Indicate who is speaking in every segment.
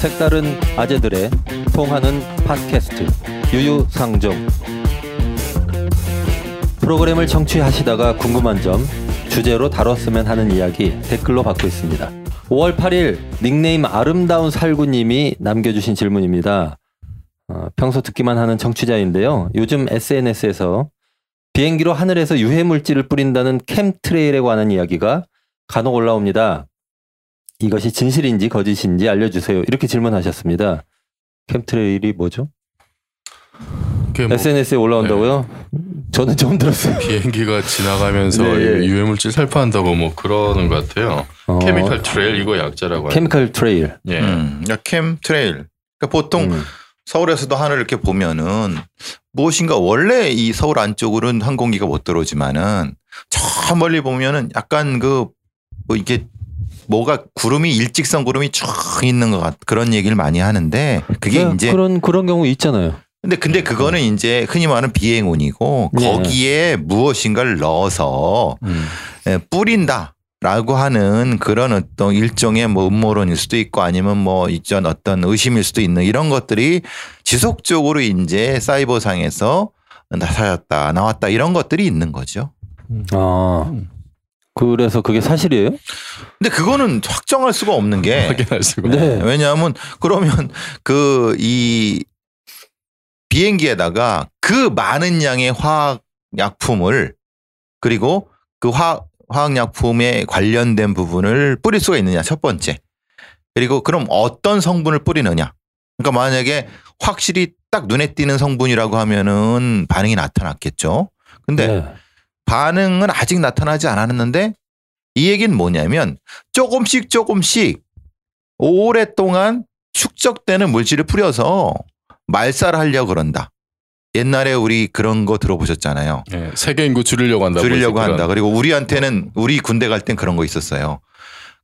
Speaker 1: 색다른 아재들의 통하는 팟캐스트 유유상종 프로그램을 청취하시다가 궁금한 점 주제로 다뤘으면 하는 이야기 댓글로 받고 있습니다. 5월 8일 닉네임 아름다운 살구님이 남겨주신 질문입니다. 어, 평소 듣기만 하는 청취자인데요. 요즘 SNS에서 비행기로 하늘에서 유해 물질을 뿌린다는 캠트레일에 관한 이야기가 간혹 올라옵니다. 이것이 진실인지 거짓인지 알려주세요. 이렇게 질문하셨습니다. chemtrail이 뭐죠?
Speaker 2: 뭐
Speaker 1: SNS에 올라온다고요? 저는 처음 들었어요.
Speaker 2: 비행기가 지나가면서
Speaker 1: 네, 예.
Speaker 2: 유해물질 살포한다고 뭐 그러는 것 같아요.
Speaker 1: 어,
Speaker 2: chemical trail 이거 약자라고 하죠.
Speaker 1: chemical trail.
Speaker 2: 예.
Speaker 3: 음, 그러니까 chemtrail. 그러니까 보통
Speaker 1: 음.
Speaker 3: 서울에서도 하늘 이렇게 보면은 무엇인가 원래 이 서울 안쪽으로는 항공기가 못 들어오지만은 저 멀리 보면은 약간 그 뭐 이게 뭐가 구름이 일직선 구름이 쭉 있는 것 같 그런 얘기를 많이 하는데 그게
Speaker 1: 네,
Speaker 3: 이제
Speaker 1: 그런 그런 경우 있잖아요.
Speaker 3: 근데 근데 그거는 이제 흔히 말하는 비행운이고
Speaker 1: 네.
Speaker 3: 거기에 무엇인가를 넣어서
Speaker 2: 음.
Speaker 3: 예, 뿌린다 라고 하는 그런 어떤 일종의 뭐 음모론일 수도 있고 아니면 뭐 이전 어떤 의심일 수도 있는 이런 것들이 지속적으로 이제 사이버상에서 나타났다 나왔다 이런 것들이 있는 거죠.
Speaker 1: 아 그래서 그게 사실이에요?
Speaker 3: 근데 그거는 확정할 수가 없는 게
Speaker 2: 확인할 수가.
Speaker 1: 네.
Speaker 3: 왜냐하면 그러면 그 이 비행기에다가 그 많은 양의 화학 약품을 그리고 그 화, 화학 약품에 관련된 부분을 뿌릴 수가 있느냐 첫 번째. 그리고 그럼 어떤 성분을 뿌리느냐. 그러니까 만약에 확실히 딱 눈에 띄는 성분이라고 하면은 반응이 나타났겠죠. 근데
Speaker 1: 네.
Speaker 3: 반응은 아직 나타나지 않았는데 이 얘기는 뭐냐면 조금씩 조금씩 오랫동안 축적되는 물질을 뿌려서 말살을 하려고 그런다. 옛날에 우리 그런 거 들어보셨잖아요.
Speaker 2: 예. 세계 인구 줄이려고 한다고.
Speaker 3: 줄이려고 한다. 그리고 우리한테는 우리 군대 갈 땐 그런 거 있었어요.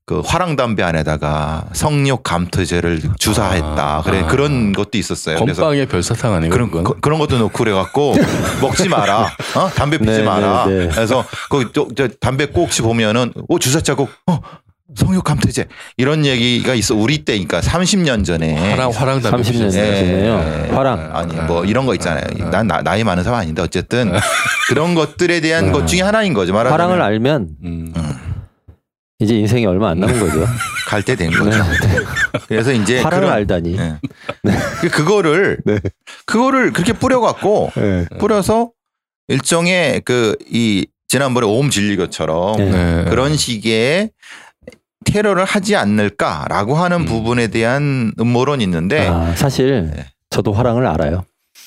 Speaker 3: 그 화랑 담배 안에다가 성욕 감토제를 주사했다.
Speaker 2: 아,
Speaker 3: 그래
Speaker 2: 아.
Speaker 3: 그런 것도 있었어요.
Speaker 2: 건빵의 별사탕 아니에요?
Speaker 3: 그런
Speaker 2: 그건?
Speaker 3: 거- 그런 것도 넣고 그래갖고 먹지 마라. 어? 담배 피지
Speaker 1: 네,
Speaker 3: 마라.
Speaker 1: 네, 네.
Speaker 3: 그래서 거기 또저 담배 꼭지 보면은 오 주사 자국 어 성욕 감퇴제 이런 얘기가 있어 우리 때니까 30년 전에
Speaker 2: 화랑 화랑 담배
Speaker 1: 30년
Speaker 2: 피셨어요?
Speaker 3: 예,
Speaker 1: 전에요.
Speaker 3: 예.
Speaker 1: 화랑.
Speaker 3: 아니 뭐 이런 거 있잖아요.
Speaker 2: 아,
Speaker 3: 난 나, 나이 많은 사람 아닌데 어쨌든 그런 것들에 대한
Speaker 1: 아.
Speaker 3: 것 중에 하나인 거죠. 말하자면
Speaker 1: 화랑을 알면
Speaker 2: 음.
Speaker 1: 이제 인생이 얼마 안 남은 거죠.
Speaker 3: 갈 때된
Speaker 1: 네.
Speaker 3: 거죠. 그래서 이제
Speaker 1: 화랑을
Speaker 3: 그런-
Speaker 1: 알다니.
Speaker 3: 예. 그- 그거를
Speaker 1: 네.
Speaker 3: 그거를 그렇게 뿌려갖고
Speaker 1: 네.
Speaker 3: 뿌려서 일종의 그 이 지난번에 오음 진리교처럼
Speaker 1: 네.
Speaker 2: 네.
Speaker 3: 그런 식의 테러를 하지 않을까라고 하는
Speaker 2: 음.
Speaker 3: 부분에 대한 음모론이 있는데
Speaker 1: 아, 사실
Speaker 3: 네.
Speaker 1: 저도 화랑을 알아요.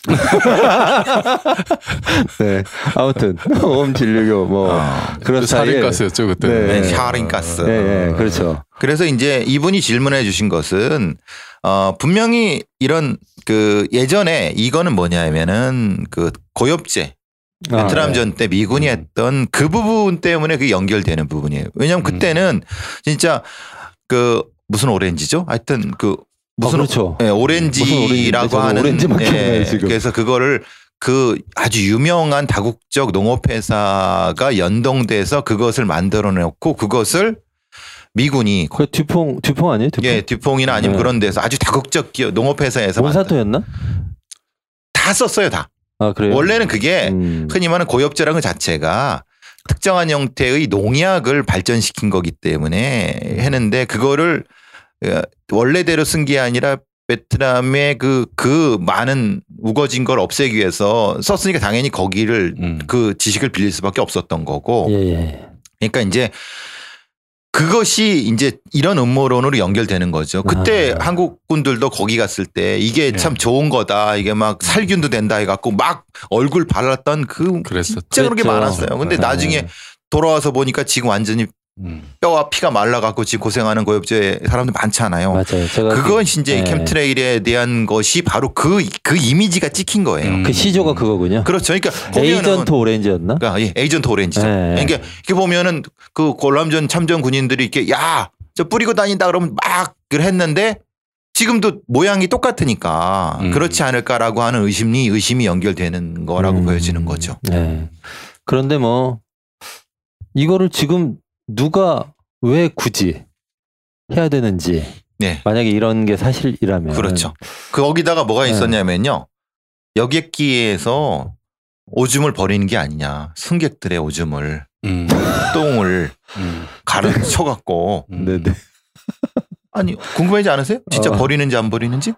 Speaker 1: 네. 아무튼 오음 진료교 뭐
Speaker 3: 어,
Speaker 1: 그런
Speaker 2: 그. 살인가스였죠 그때.
Speaker 1: 네.
Speaker 3: 네, 샤링가스.
Speaker 1: 네, 네, 그렇죠.
Speaker 3: 그래서 이제 이분이 질문해 주신 것은 어 분명히 이런 그 예전에 이거는 뭐냐면은 그 고엽제
Speaker 1: 아,
Speaker 3: 베트남전 때 미군이
Speaker 2: 음.
Speaker 3: 했던 그 부분 때문에 그게 연결되는 부분이에요. 왜냐하면
Speaker 1: 음.
Speaker 3: 그때는 진짜 그 무슨 오렌지죠? 하여튼 그 무슨
Speaker 1: 아, 그렇죠.
Speaker 3: 예,
Speaker 1: 무슨
Speaker 3: 오렌지라고
Speaker 1: 오렌지인데 저는
Speaker 3: 하는 예,
Speaker 1: 기억나요, 지금.
Speaker 3: 그래서 그거를 그 아주 유명한 다국적 농업회사가 연동돼서 그것을 만들어 놓고 그것을 미군이
Speaker 1: 그 듀퐁 듀퐁 아니에요? 듀퐁?
Speaker 3: 예, 듀퐁이나 아니면
Speaker 1: 네.
Speaker 3: 그런 데서 아주 다국적 기업 농업회사에서
Speaker 1: 몬산토였나?
Speaker 3: 다 썼어요 다.
Speaker 1: 아 그래요.
Speaker 3: 원래는 그게
Speaker 1: 음.
Speaker 3: 흔히 말하는 고엽제라는 것 자체가 특정한 형태의 농약을 발전시킨 거기 때문에 했는데 그거를 어, 원래대로 쓴 게 아니라 베트남의 그, 그 많은 우거진 걸 없애기 위해서 썼으니까 당연히 거기를
Speaker 2: 음.
Speaker 3: 그 지식을 빌릴 수밖에 없었던 거고.
Speaker 1: 예, 예.
Speaker 3: 그러니까 이제 그것이 이제 이런 음모론으로 연결되는 거죠. 그때
Speaker 1: 아.
Speaker 3: 한국 분들도 거기 갔을 때 이게
Speaker 2: 네.
Speaker 3: 참 좋은 거다. 이게 막 살균도 된다 해갖고 막 얼굴 발랐던 그
Speaker 2: 그랬었죠.
Speaker 3: 진짜 그런 게. 많았어요. 근데
Speaker 1: 네.
Speaker 3: 나중에 돌아와서 보니까 지금 완전히
Speaker 2: 음.
Speaker 3: 뼈와 피가 말라갖고 지금 고생하는 고엽제 사람들 많잖아요.
Speaker 1: 맞아요. 제가
Speaker 3: 그건 이제
Speaker 1: 네.
Speaker 3: chemtrail에 대한 것이 바로 그, 그 이미지가 찍힌 거예요.
Speaker 2: 음.
Speaker 1: 그 시조가 그거군요.
Speaker 3: 그렇죠. 그러니까
Speaker 1: Agent Orange였나?
Speaker 3: 그러니까 예, Agent Orange죠.
Speaker 1: 네.
Speaker 3: 그러니까 이렇게 보면은 그 골람전 참전 군인들이 이렇게 야, 저 뿌리고 다닌다 그러면 막 그걸 했는데 지금도 모양이 똑같으니까
Speaker 2: 음.
Speaker 3: 그렇지 않을까라고 하는 의심이 의심이 연결되는 거라고
Speaker 1: 음.
Speaker 3: 보여지는 거죠.
Speaker 1: 네. 그런데 뭐 이거를 지금 누가 왜 굳이 해야 되는지
Speaker 3: 네.
Speaker 1: 만약에 이런 게 사실이라면
Speaker 3: 그렇죠. 그 거기다가 뭐가
Speaker 1: 네.
Speaker 3: 있었냐면요. 여객기에서 오줌을 버리는 게 아니냐. 승객들의 오줌을
Speaker 2: 음.
Speaker 3: 똥을
Speaker 2: 음.
Speaker 3: 가르 쳐 갖고
Speaker 2: 음.
Speaker 1: 네네.
Speaker 3: 아니 궁금하지 않으세요? 진짜
Speaker 1: 어.
Speaker 3: 버리는지 안 버리는지?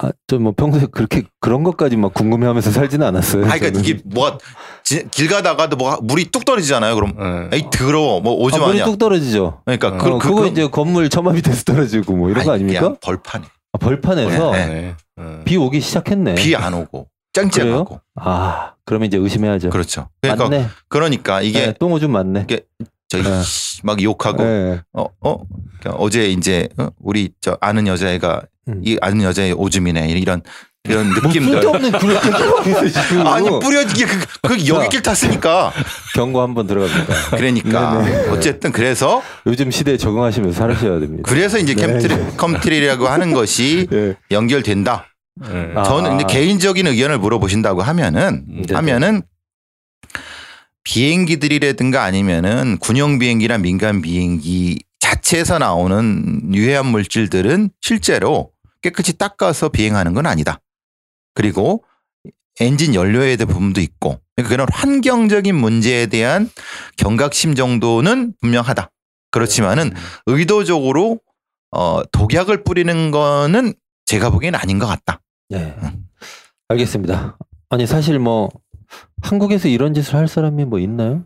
Speaker 1: 아, 저 뭐 평소에 그렇게 그런 것까지 막 궁금해하면서 살지는 않았어요.
Speaker 3: 아, 그러니까
Speaker 1: 저는.
Speaker 3: 이게 뭐가 지- 길 가다가도 뭐 물이 뚝 떨어지잖아요. 그럼
Speaker 2: 네.
Speaker 3: 에이 더러워 뭐 오줌
Speaker 1: 아, 물이
Speaker 3: 아니야.
Speaker 1: 뚝 떨어지죠.
Speaker 3: 그러니까
Speaker 1: 어,
Speaker 3: 그, 그,
Speaker 1: 그거
Speaker 3: 그-
Speaker 1: 이제 건물 처마 밑에서 떨어지고 뭐 이런 거
Speaker 3: 아니,
Speaker 1: 아닙니까?
Speaker 3: 그냥 벌판에
Speaker 1: 아, 벌판에서
Speaker 3: 네.
Speaker 2: 네. 네.
Speaker 1: 비 오기 시작했네.
Speaker 3: 비 안 오고 짱짱하고
Speaker 1: 아, 그러면 이제 의심해야죠.
Speaker 3: 그렇죠. 그러니까
Speaker 1: 맞네.
Speaker 3: 그러니까 이게
Speaker 1: 네, 똥 오줌 맞네.
Speaker 3: 이게 저기
Speaker 1: 네.
Speaker 3: 막 욕하고
Speaker 1: 네.
Speaker 3: 어, 어, 그러니까 어제 이제 어? 우리 저 아는 여자애가
Speaker 1: 음.
Speaker 3: 이 아는 여자의 오줌이네 이런 이런
Speaker 1: 뭐
Speaker 3: 느낌들.
Speaker 1: 쓸데없는 지금
Speaker 3: 아니 뿌려지게 그, 그 여기길 탔으니까
Speaker 1: 경고 한번 들어갑니다.
Speaker 3: 그러니까
Speaker 1: 네네.
Speaker 3: 어쨌든 그래서
Speaker 1: 요즘 시대에 적응하시면서 살으셔야 됩니다.
Speaker 3: 그래서 이제
Speaker 1: 네.
Speaker 3: 캠트리 컴트리라고 하는 것이
Speaker 1: 예.
Speaker 3: 연결된다.
Speaker 2: 네.
Speaker 1: 아.
Speaker 3: 저는 근데 개인적인 의견을 물어보신다고 하면은
Speaker 1: 네네.
Speaker 3: 하면은 비행기들이라든가 아니면은 군용 비행기나 민간 비행기 자체에서 나오는 유해한 물질들은 실제로 깨끗이 닦아서 비행하는 건 아니다. 그리고 엔진 연료에 대한 부분도 있고 그러니까 그런 환경적인 문제에 대한 경각심 정도는 분명하다. 그렇지만은 의도적으로 어 독약을 뿌리는 거는 제가 보기엔 아닌 것 같다.
Speaker 1: 네. 알겠습니다. 아니 사실 뭐 한국에서 이런 짓을 할 사람이 뭐 있나요?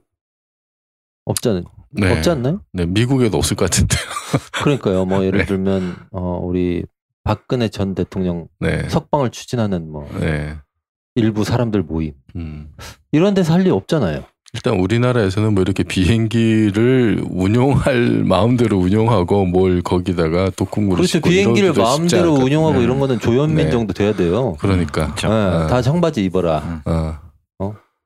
Speaker 1: 없잖아요.
Speaker 2: 네.
Speaker 1: 없지 않나요?
Speaker 2: 네, 미국에도 없을 것 같은데.
Speaker 1: 그러니까요. 뭐 예를
Speaker 2: 네.
Speaker 1: 들면 어 우리 박근혜 전 대통령
Speaker 2: 네.
Speaker 1: 석방을 추진하는 뭐
Speaker 2: 네.
Speaker 1: 일부 사람들 모임
Speaker 2: 음.
Speaker 1: 이런 데서 할리 없잖아요.
Speaker 2: 일단 우리나라에서는 뭐 이렇게 비행기를 운용할 마음대로 운용하고 뭘 거기다가 독국물을
Speaker 1: 그렇죠. 비행기를 마음대로 운영하고
Speaker 2: 같아요.
Speaker 1: 이런 거는 조현민
Speaker 2: 네.
Speaker 1: 정도 돼야 돼요.
Speaker 2: 그러니까.
Speaker 1: 네,
Speaker 2: 어.
Speaker 1: 다 청바지 입어라.
Speaker 2: 어,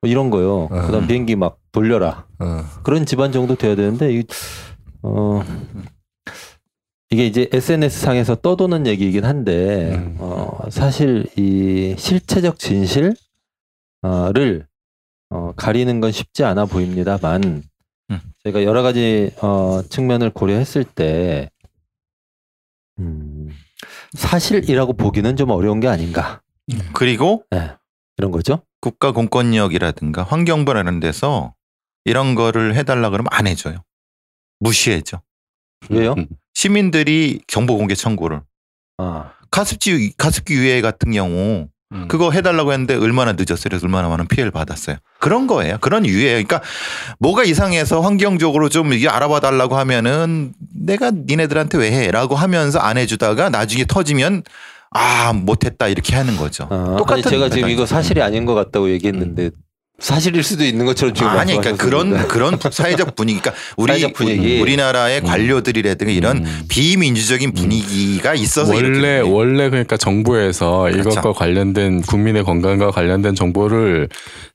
Speaker 1: 뭐 이런 거요.
Speaker 2: 어.
Speaker 1: 그다음 비행기 막 돌려라.
Speaker 2: 어.
Speaker 1: 그런 집안 정도 돼야 되는데 이, 어 이게 이제 SNS 상에서 떠도는 얘기이긴 한데
Speaker 2: 음.
Speaker 1: 어 사실 이 실체적 진실을 어, 가리는 건 쉽지 않아 보입니다만
Speaker 3: 음.
Speaker 1: 제가 여러 가지 어, 측면을 고려했을 때 음, 사실이라고 보기는 좀 어려운 게 아닌가
Speaker 3: 그리고
Speaker 1: 이런 거죠.
Speaker 3: 국가 공권력이라든가 환경부라는 데서 이런 거를 해달라 그러면 안 해줘요. 무시해줘.
Speaker 1: 왜요?
Speaker 2: 음.
Speaker 3: 시민들이 정보 공개 청구를
Speaker 1: 아,
Speaker 3: 가습지 가습기 유해 같은 경우
Speaker 2: 음.
Speaker 3: 그거 해달라고 했는데 얼마나 늦었어요. 그래서 얼마나 많은 피해를 받았어요. 그런 거예요. 그런 유해예요. 그러니까 뭐가 이상해서 환경적으로 좀 이게 알아봐 달라고 하면은 내가 니네들한테 왜 해?라고 하면서 안 해주다가 나중에 터지면 아 못했다 이렇게 하는 거죠.
Speaker 1: 아,
Speaker 3: 똑같은
Speaker 1: 아니 제가 지금
Speaker 3: 메커니즘.
Speaker 1: 이거 사실이 아닌 것 같다고 얘기했는데 사실일 수도 있는 것처럼 지금
Speaker 3: 아니 그러니까. 그런 그런 사회적 분위기 그러니까 우리
Speaker 1: 사회적 분위기.
Speaker 3: 우리나라의 관료들이라든가 이런
Speaker 2: 음.
Speaker 3: 비민주적인 분위기가 있어서
Speaker 2: 원래
Speaker 3: 이렇게
Speaker 2: 원래 그러니까 정부에서
Speaker 3: 그렇죠.
Speaker 2: 이것과 관련된 국민의 건강과 관련된 정보를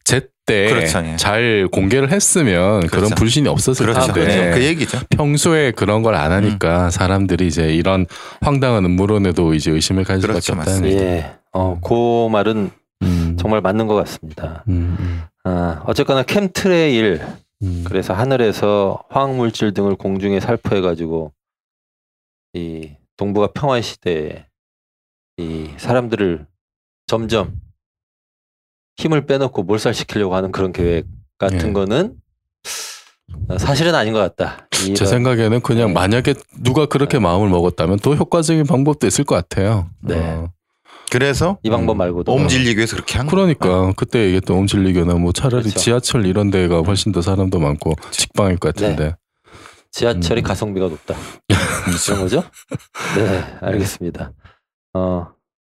Speaker 2: 제때
Speaker 3: 그렇죠, 예.
Speaker 2: 잘 공개를 했으면 그런
Speaker 3: 그렇죠.
Speaker 2: 불신이 없었을
Speaker 3: 그렇죠.
Speaker 2: 텐데
Speaker 3: 그렇죠. 그 얘기죠.
Speaker 2: 평소에 그런 걸 안 하니까
Speaker 3: 음.
Speaker 2: 사람들이 이제 이런 황당한 음모론에도 이제 의심을 가질
Speaker 3: 그렇죠,
Speaker 2: 수밖에 없다는
Speaker 3: 맞습니다.
Speaker 2: 얘기.
Speaker 1: 예, 어, 그 말은
Speaker 2: 음.
Speaker 1: 정말 맞는 것 같습니다.
Speaker 2: 음, 음,
Speaker 1: 아, 어쨌거나 캠트레일
Speaker 2: 음.
Speaker 1: 그래서 하늘에서 화학 물질 등을 공중에 살포해 가지고 이 동북아 평화 시대에 이 사람들을 점점 힘을 빼놓고 몰살시키려고 하는 그런 계획 같은
Speaker 2: 예.
Speaker 1: 거는 사실은 아닌 것 같다.
Speaker 2: 제 생각에는 그냥
Speaker 1: 네.
Speaker 2: 만약에 누가 그렇게 마음을 먹었다면 또 효과적인 방법도 있을 것 같아요.
Speaker 1: 네.
Speaker 2: 어.
Speaker 3: 그래서
Speaker 1: 이 방법
Speaker 2: 음.
Speaker 1: 말고도
Speaker 3: 옴질리기 위해서 그렇게 한
Speaker 2: 그러니까 그때 얘기했던 옴질리교나 뭐 차라리
Speaker 1: 그렇죠.
Speaker 2: 지하철 이런 데가 훨씬 더 사람도 많고 직방일 것 같은데.
Speaker 1: 지하철이
Speaker 2: 음.
Speaker 1: 가성비가 높다. 그런 거죠? 네, 알겠습니다. 어,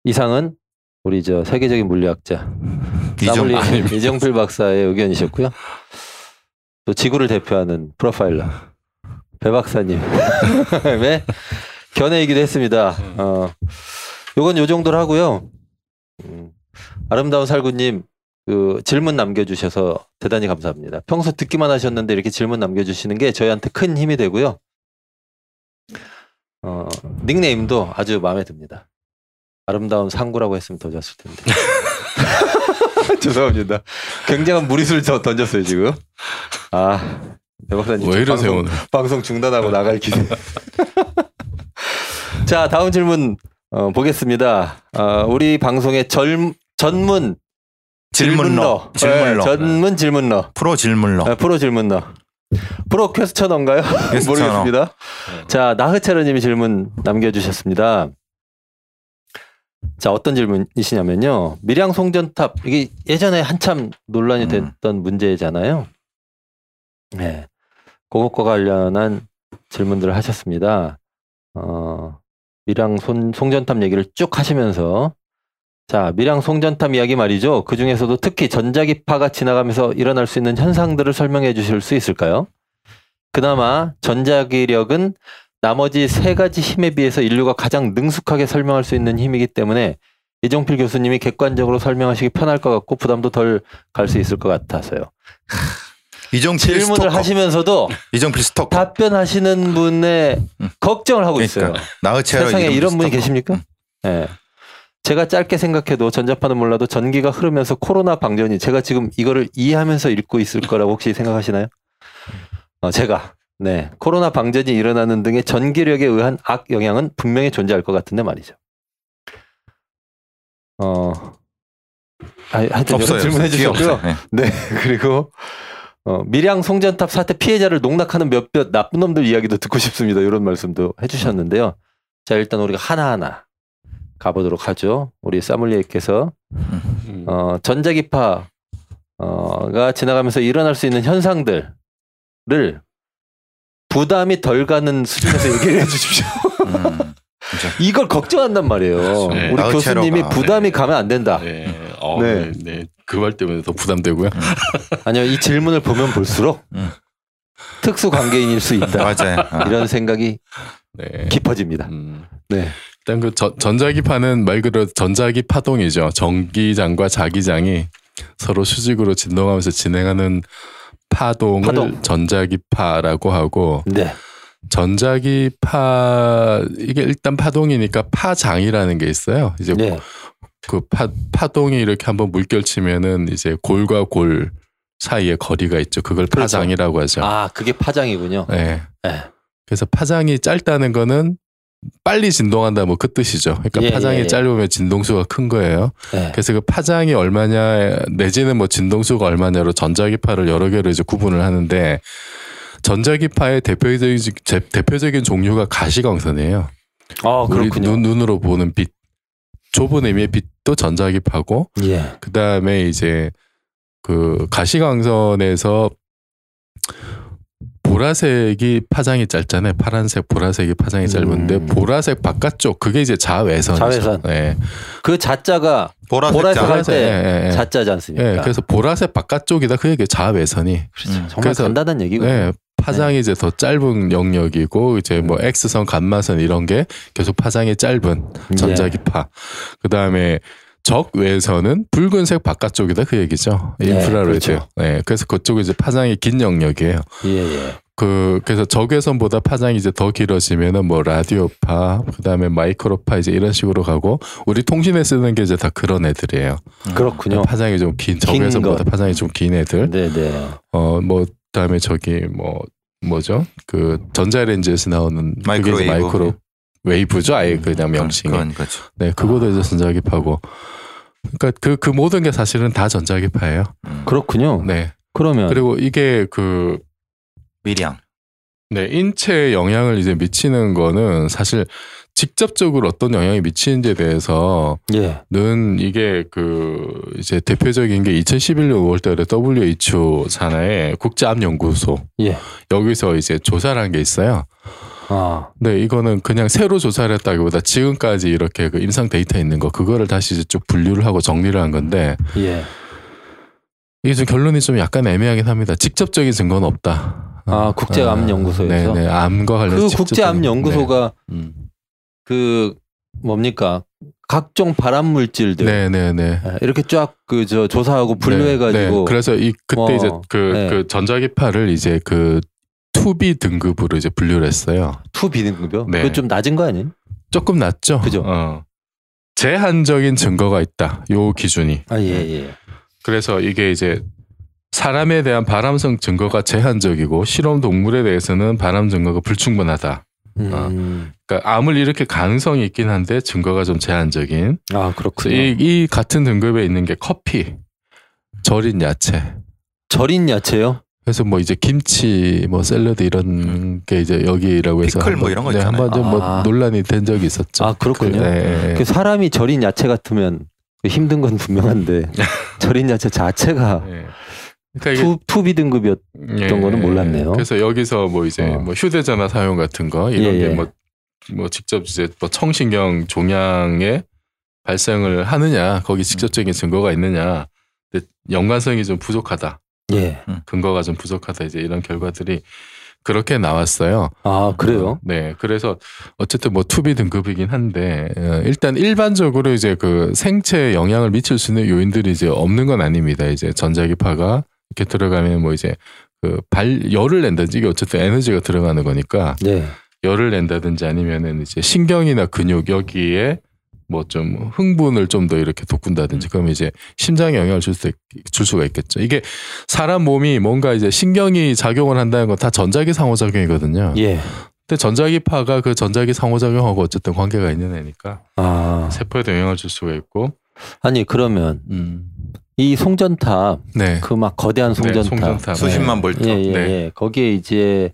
Speaker 1: 이상은 우리 저 세계적인 물리학자
Speaker 3: 이정.
Speaker 1: 이정필 박사의 의견이셨고요. 또 지구를 대표하는 프로파일러 배 박사님의 견해이기도 했습니다. 어, 요건 요 정도로 하고요. 음, 아름다운 살구님 그 질문 남겨주셔서 대단히 감사합니다. 평소 듣기만 하셨는데 이렇게 질문 남겨주시는 게 저희한테 큰 힘이 되고요. 어, 닉네임도 아주 마음에 듭니다. 아름다운 상구라고 했으면 더 좋았을 텐데. 죄송합니다. 굉장한 무리수를 저 던졌어요 지금. 아, 배 박사님 왜저
Speaker 2: 이러세요
Speaker 1: 방송,
Speaker 2: 오늘?
Speaker 1: 방송 중단하고 나갈 기세. 자, 다음 질문 어, 보겠습니다. 어, 우리 방송의 절, 전문
Speaker 3: 질문러. 질문러.
Speaker 1: 네, 전문 질문러.
Speaker 3: 프로 질문러.
Speaker 1: 아, 프로 질문러. 프로 퀘스처너인가요?
Speaker 3: 퀘스처너.
Speaker 1: 모르겠습니다. 자, 나흐체르님이 질문 남겨주셨습니다. 자, 어떤 질문이시냐면요. 밀양 송전탑, 이게 예전에 한참 논란이
Speaker 3: 음.
Speaker 1: 됐던 문제잖아요. 네. 그것과 관련한 질문들을 하셨습니다. 어, 밀양 손, 송전탑 얘기를 쭉 하시면서 자, 밀양 송전탑 이야기 말이죠. 그 중에서도 특히 전자기파가 지나가면서 일어날 수 있는 현상들을 설명해 주실 수 있을까요? 그나마 전자기력은 나머지 세 가지 힘에 비해서 인류가 가장 능숙하게 설명할 수 있는 힘이기 때문에 이종필 교수님이 객관적으로 설명하시기 편할 것 같고 부담도 덜 갈 수 있을 것 같아서요.
Speaker 3: 이종필
Speaker 1: 질문을
Speaker 3: 스토커.
Speaker 1: 하시면서도
Speaker 3: 이종필 스토커.
Speaker 1: 답변하시는 분의
Speaker 3: 음.
Speaker 1: 걱정을 하고 있어요.
Speaker 3: 그러니까 나우체로
Speaker 1: 세상에
Speaker 3: 이종필
Speaker 1: 이런 분이
Speaker 3: 스토커.
Speaker 1: 계십니까? 예. 제가 짧게 생각해도 전자파는 몰라도 전기가 흐르면서 코로나 방전이 제가 지금 이거를 이해하면서 읽고 있을 거라고 혹시 생각하시나요? 어, 제가 네 코로나 방전이 일어나는 등의 전기력에 의한 악 영향은 분명히 존재할 것 같은데 말이죠. 어, 아, 하여튼
Speaker 3: 없어요.
Speaker 1: 질문해 주셨고요.
Speaker 3: 네.
Speaker 1: 네, 그리고 어, 밀양 송전탑 사태 피해자를 농락하는 몇몇 나쁜 놈들 이야기도 듣고 싶습니다. 이런 말씀도 해주셨는데요. 자, 일단 우리가 하나하나 가보도록 하죠. 우리 사물리에께서
Speaker 2: 음.
Speaker 1: 어, 전자기파가 지나가면서 일어날 수 있는 현상들을 부담이 덜 가는 수준에서 얘기를 해주십시오.
Speaker 3: 음.
Speaker 1: 이걸 걱정한단 말이에요.
Speaker 2: 네.
Speaker 1: 우리 교수님이 부담이
Speaker 2: 네.
Speaker 1: 가면 안 된다.
Speaker 2: 네. 어,
Speaker 1: 네.
Speaker 2: 그 말 때문에 더 부담되고요.
Speaker 1: 아니요, 이 질문을 보면 볼수록
Speaker 3: 음.
Speaker 1: 특수 관계인일 수 있다.
Speaker 3: 맞아요. 어.
Speaker 1: 이런 생각이
Speaker 2: 네.
Speaker 1: 깊어집니다.
Speaker 2: 음.
Speaker 1: 네.
Speaker 2: 일단 그 전, 전자기파는 말 그대로 전자기 파동이죠. 전기장과 자기장이 서로 수직으로 진동하면서 진행하는 파동을
Speaker 1: 파동.
Speaker 2: 전자기파라고 하고
Speaker 1: 네.
Speaker 2: 전자기파 이게 일단 파동이니까 파장이라는 게 있어요. 이제
Speaker 1: 네.
Speaker 2: 그 파, 파동이 이렇게 한번 물결치면은 이제 골과 골 사이에 거리가 있죠. 그걸
Speaker 1: 그렇죠.
Speaker 2: 파장이라고 하죠.
Speaker 1: 아, 그게 파장이군요.
Speaker 2: 네.
Speaker 1: 네.
Speaker 2: 그래서 파장이 짧다는 거는 빨리 진동한다 뭐 그 뜻이죠. 그러니까
Speaker 1: 예,
Speaker 2: 파장이
Speaker 1: 예, 예.
Speaker 2: 짧으면 진동수가 큰 거예요.
Speaker 1: 네.
Speaker 2: 그래서 그 파장이 얼마냐 내지는 뭐 진동수가 얼마냐로 전자기파를 여러 개로 이제 구분을 하는데 전자기파의 대표적인 제- 대표적인 종류가 가시광선이에요.
Speaker 1: 아, 그렇군요.
Speaker 2: 눈, 눈으로 보는 빛 좁은 의미의 빛도 전자기파고
Speaker 1: 예.
Speaker 2: 그 다음에 이제 그 가시광선에서 보라색이 파장이 짧잖아요. 파란색, 보라색이 파장이 짧은데
Speaker 1: 음.
Speaker 2: 보라색 바깥쪽 그게 이제 자외선이죠.
Speaker 1: 자외선.
Speaker 2: 네.
Speaker 1: 그 자자가
Speaker 3: 보라색
Speaker 1: 보라색
Speaker 3: 자.
Speaker 1: 할때
Speaker 2: 예, 예, 예.
Speaker 1: 자자지 않습니까?
Speaker 2: 예, 그래서 보라색 바깥쪽이다. 그게 자외선이.
Speaker 1: 그렇죠.
Speaker 3: 음.
Speaker 1: 정말
Speaker 2: 그래서-
Speaker 1: 간단한 얘기군요.
Speaker 2: 예, 파장이 이제 더 짧은 영역이고 이제 뭐
Speaker 1: 음.
Speaker 2: X선, 감마선 이런 게 계속 파장이 짧은 전자기파. 그 다음에 적외선은 붉은색 바깥쪽이다 그 얘기죠.
Speaker 1: 네,
Speaker 2: 인프라레드.
Speaker 1: 그렇죠.
Speaker 2: 네, 그래서 그쪽이 이제 파장이 긴 영역이에요.
Speaker 1: 예, 예.
Speaker 2: 그 그래서 적외선보다 파장이 이제 더 길어지면은 뭐 라디오파, 그다음에 마이크로파 이제 이런 식으로 가고 우리 통신에 쓰는 게 이제 다 그런 애들이에요.
Speaker 1: 그렇군요.
Speaker 2: 파장이
Speaker 1: 좀긴긴
Speaker 2: 적외선보다
Speaker 1: 것.
Speaker 2: 파장이 좀 긴 애들.
Speaker 1: 네, 네.
Speaker 2: 어뭐 그다음에 저기 뭐 뭐죠? 그 전자레인지에서 나오는 그게 이제
Speaker 3: 마이크로웨이브.
Speaker 2: 마이크로 웨이브죠. 아예 그냥 명칭이.
Speaker 3: 그건 거죠.
Speaker 2: 네, 그거도 이제 전자기파고. 그러니까 그 그 모든 게 사실은 다 전자기파예요.
Speaker 3: 음.
Speaker 1: 그렇군요.
Speaker 2: 네.
Speaker 1: 그러면
Speaker 2: 그리고 이게 그
Speaker 3: 미량.
Speaker 2: 네, 인체에 영향을 이제 미치는 거는 사실 직접적으로 어떤 영향이 미치는지에 대해서는
Speaker 1: 예.
Speaker 2: 이게 그 이제 대표적인 게 2011년 5월달에 WHO 산하의 국제암연구소
Speaker 1: 예.
Speaker 2: 여기서 이제 조사를 한 게 있어요.
Speaker 1: 아,
Speaker 2: 네, 이거는 그냥 새로 조사를 했다기보다 지금까지 이렇게 그 임상 데이터 있는 거 그거를 다시 이제 쭉 분류를 하고 정리를 한 건데
Speaker 1: 예.
Speaker 2: 이게 좀 결론이 좀 약간 애매하긴 합니다. 직접적인 증거는 없다.
Speaker 1: 아, 국제암연구소에서?
Speaker 2: 네, 네, 암과 관련
Speaker 1: 그 국제암 연구소가
Speaker 2: 네. 음.
Speaker 1: 그 뭡니까? 각종 발암 물질들
Speaker 2: 네, 네, 네.
Speaker 1: 이렇게 쫙 그 저 조사하고 분류해
Speaker 2: 네,
Speaker 1: 가지고
Speaker 2: 네. 그래서 이 그때
Speaker 1: 어,
Speaker 2: 이제 그,
Speaker 1: 네.
Speaker 2: 그 전자기파를 이제 그 two B 등급으로 이제 분류를 했어요.
Speaker 1: two B 등급이요?
Speaker 2: 네.
Speaker 1: 그거 좀 낮은 거 아니에요?
Speaker 2: 조금 낮죠.
Speaker 1: 그죠.
Speaker 2: 어. 제한적인 증거가 있다. 요 기준이.
Speaker 1: 아, 예, 예.
Speaker 2: 그래서 이게 이제 사람에 대한 발암성 증거가 제한적이고 실험 동물에 대해서는 발암 증거가 불충분하다.
Speaker 1: 음.
Speaker 2: 그러니까 암을 일으킬 가능성이 있긴 한데 증거가 좀 제한적인.
Speaker 1: 아 그렇군요.
Speaker 2: 이, 이 같은 등급에 있는 게 커피, 절인 야채.
Speaker 1: 절인 야채요?
Speaker 2: 그래서 뭐 이제 김치, 뭐 샐러드 이런 게 이제 여기라고 해서
Speaker 3: 피클 뭐 이런 거
Speaker 2: 네,
Speaker 3: 있잖아요.
Speaker 2: 한번 좀뭐
Speaker 1: 아.
Speaker 2: 논란이 된 적이 있었죠.
Speaker 1: 아 그렇군요.
Speaker 2: 네.
Speaker 1: 그 사람이 절인 야채 같으면 힘든 건 분명한데 절인 야채 자체가
Speaker 2: 네. 그러니까 이게
Speaker 1: two, two B 등급이었
Speaker 2: 예,
Speaker 1: 거는 몰랐네요.
Speaker 2: 그래서 여기서 뭐 이제
Speaker 1: 어.
Speaker 2: 뭐 휴대전화 사용 같은 거 이런
Speaker 1: 예, 예.
Speaker 2: 게뭐 뭐 직접 이제 뭐 청신경 종양에 발생을 하느냐 거기 직접적인 증거가 있느냐 근데 연관성이 좀 부족하다
Speaker 1: 예.
Speaker 2: 근거가 좀 부족하다 이제 이런 결과들이 그렇게 나왔어요.
Speaker 1: 아 그래요?
Speaker 2: 네, 그래서 어쨌든 뭐 투비 등급이긴 한데 어, 일단 일반적으로 이제 그 생체에 영향을 미칠 수 있는 요인들이 이제 없는 건 아닙니다. 이제 전자기파가 이렇게 들어가면 뭐 이제 그 발 열을 낸다든지 이게 어쨌든 에너지가 들어가는 거니까
Speaker 1: 네.
Speaker 2: 열을 낸다든지 아니면은 이제 신경이나 근육 여기에 뭐 좀 흥분을 좀 더 이렇게 돋군다든지 그러면 이제 심장에 영향을 줄, 수, 있- 줄 수가 있겠죠. 이게 사람 몸이 뭔가 이제 신경이 작용을 한다는 건 다 전자기 상호작용이거든요.
Speaker 1: 예.
Speaker 2: 근데 전자기파가 그 전자기 상호작용하고 어쨌든 관계가 있는 애니까
Speaker 1: 아
Speaker 2: 세포에도 영향을 줄 수가 있고.
Speaker 1: 아니 그러면
Speaker 2: 음.
Speaker 1: 이 송전탑
Speaker 2: 네.
Speaker 1: 그 막 거대한 송전탑,
Speaker 2: 네, 송전탑.
Speaker 3: 수십만 볼트.
Speaker 1: 예, 예,
Speaker 2: 네.
Speaker 1: 예. 거기에 이제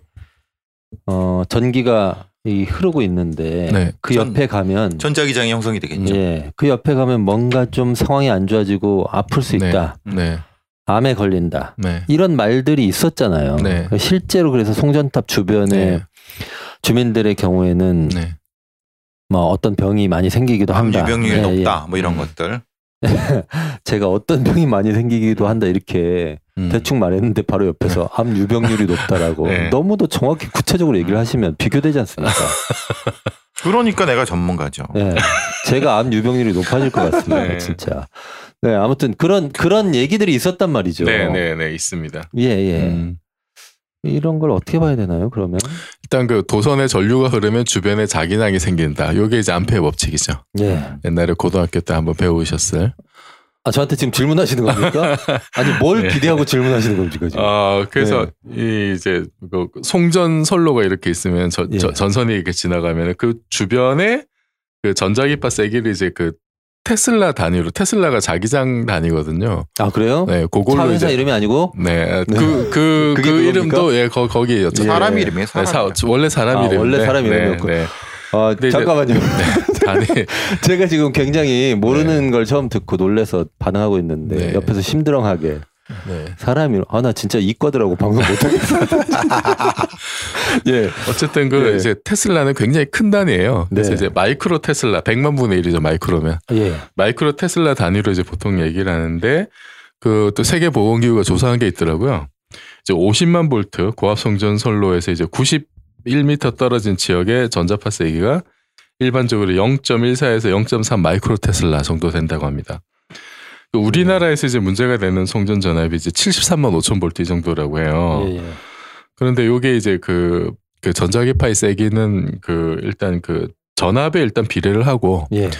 Speaker 1: 어 전기가 이 흐르고 있는데
Speaker 2: 네.
Speaker 1: 그
Speaker 3: 전-
Speaker 1: 옆에 가면
Speaker 3: 전자기장이 형성이 되겠죠.
Speaker 1: 예, 그 옆에 가면 뭔가 좀 상황이 안 좋아지고 아플 수
Speaker 2: 네.
Speaker 1: 있다,
Speaker 2: 네.
Speaker 1: 암에 걸린다
Speaker 2: 네.
Speaker 1: 이런 말들이 있었잖아요.
Speaker 2: 네.
Speaker 1: 실제로 그래서 송전탑 주변에
Speaker 2: 네.
Speaker 1: 주민들의 경우에는
Speaker 2: 네.
Speaker 1: 뭐 어떤 병이 많이 생기기도
Speaker 3: 암
Speaker 1: 한다.
Speaker 3: 유병률이
Speaker 1: 예,
Speaker 3: 높다. 뭐 이런
Speaker 2: 음.
Speaker 3: 것들.
Speaker 1: 예. 제가 어떤 병이 많이 생기기도 한다 이렇게
Speaker 2: 음.
Speaker 1: 대충 말했는데 바로 옆에서 암 유병률이 높다라고
Speaker 2: 네.
Speaker 1: 너무도 정확히 구체적으로 얘기를 하시면 비교되지 않습니까?
Speaker 3: 그러니까 내가 전문가죠.
Speaker 1: 네. 제가 암 유병률이 높아질 것 같습니다.
Speaker 2: 네.
Speaker 1: 진짜. 네, 아무튼 그런 그런 얘기들이 있었단 말이죠.
Speaker 2: 네, 네, 네, 있습니다.
Speaker 1: 예, 예.
Speaker 2: 음.
Speaker 1: 이런 걸 어떻게 봐야 되나요? 그러면?
Speaker 2: 일단 그 도선에 전류가 흐르면 주변에 자기장이 생긴다. 요게 이제 암페의 법칙이죠.
Speaker 1: 예.
Speaker 2: 옛날에 고등학교 때 한번 배우셨을.
Speaker 1: 아, 저한테 지금 질문하시는 겁니까? 아니, 뭘
Speaker 2: 네.
Speaker 1: 기대하고 질문하시는 겁니까, 지금?
Speaker 2: 아, 그래서 이 이제 그 송전 선로가 이렇게 있으면 저,
Speaker 1: 예.
Speaker 2: 저- 전선이 이렇게 지나가면 그 주변에 그 전자기파 세기를 이제 그 테슬라 단위로 테슬라가 자기장 단위거든요.
Speaker 1: 아, 그래요?
Speaker 2: 네,
Speaker 1: 차
Speaker 2: 그걸로
Speaker 1: 회사
Speaker 2: 이제
Speaker 1: 이름이 아니고?
Speaker 2: 네,
Speaker 1: 네.
Speaker 2: 그그그
Speaker 1: 그겁니까?
Speaker 2: 이름도 예, 거 거기였죠.
Speaker 1: 예.
Speaker 3: 사람 이름이에요.
Speaker 2: 네,
Speaker 3: 사람.
Speaker 2: 사, 원래 사람
Speaker 1: 아,
Speaker 2: 이름.
Speaker 1: 원래 사람 이름이었고.
Speaker 2: 네, 네.
Speaker 1: 아,
Speaker 2: 이제-
Speaker 1: 잠깐만요.
Speaker 2: 단위.
Speaker 1: 제가 지금 굉장히 모르는 걸 처음 듣고 놀래서 반응하고 있는데
Speaker 2: 네.
Speaker 1: 옆에서 심드렁하게
Speaker 2: 네.
Speaker 1: 사람이 아 나 진짜 이과더라고 방송 못하겠어. 예,
Speaker 2: 어쨌든 그
Speaker 1: 네.
Speaker 2: 이제 테슬라는 굉장히 큰 단위예요. 그래서
Speaker 1: 네.
Speaker 2: 이제 마이크로 테슬라 100만 분의 1이죠, 마이크로면.
Speaker 1: 예,
Speaker 2: 마이크로 테슬라 단위로 이제 보통 얘기를 하는데 그 또 세계 보건 기구가 조사한 게 있더라고요. 이제 50만 볼트 고압 송전 선로에서 이제 91m 떨어진 지역의 전자파 세기가 일반적으로 0.14에서 0.3 마이크로 테슬라 정도 된다고 합니다. 그 우리나라에서 이제 문제가 되는 송전 전압이 이제 73만 5천 볼트 이 정도라고 해요.
Speaker 1: 예, 예.
Speaker 2: 그런데 요게 이제 그, 그 전자기파의 세기는 그 일단 그 전압에 일단 비례를 하고
Speaker 1: 예.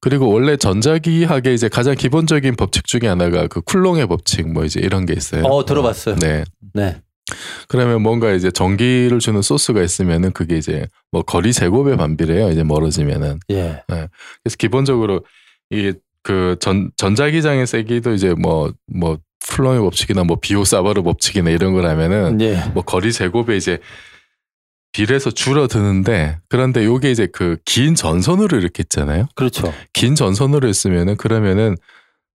Speaker 2: 그리고 원래 전자기학의 이제 가장 기본적인 법칙 중에 하나가 그 쿨롱의 법칙 뭐 이제 이런 게 있어요.
Speaker 1: 어 들어봤어요.
Speaker 2: 네.
Speaker 1: 네.
Speaker 2: 그러면 뭔가 이제 전기를 주는 소스가 있으면은 그게 이제 뭐 거리 제곱에 반비례해요. 이제 멀어지면은.
Speaker 1: 예.
Speaker 2: 그래서 기본적으로 이게 그 전, 전자기장의 세기도 이제 뭐, 뭐, 플롱의 법칙이나 뭐 비오사바르 법칙이나 이런 걸 하면은
Speaker 1: 예.
Speaker 2: 뭐 거리 제곱에 이제 비례해서 줄어드는데 그런데 요게 이제 그 긴 전선으로 이렇게 있잖아요.
Speaker 1: 그렇죠.
Speaker 2: 긴 전선으로 했으면은 그러면은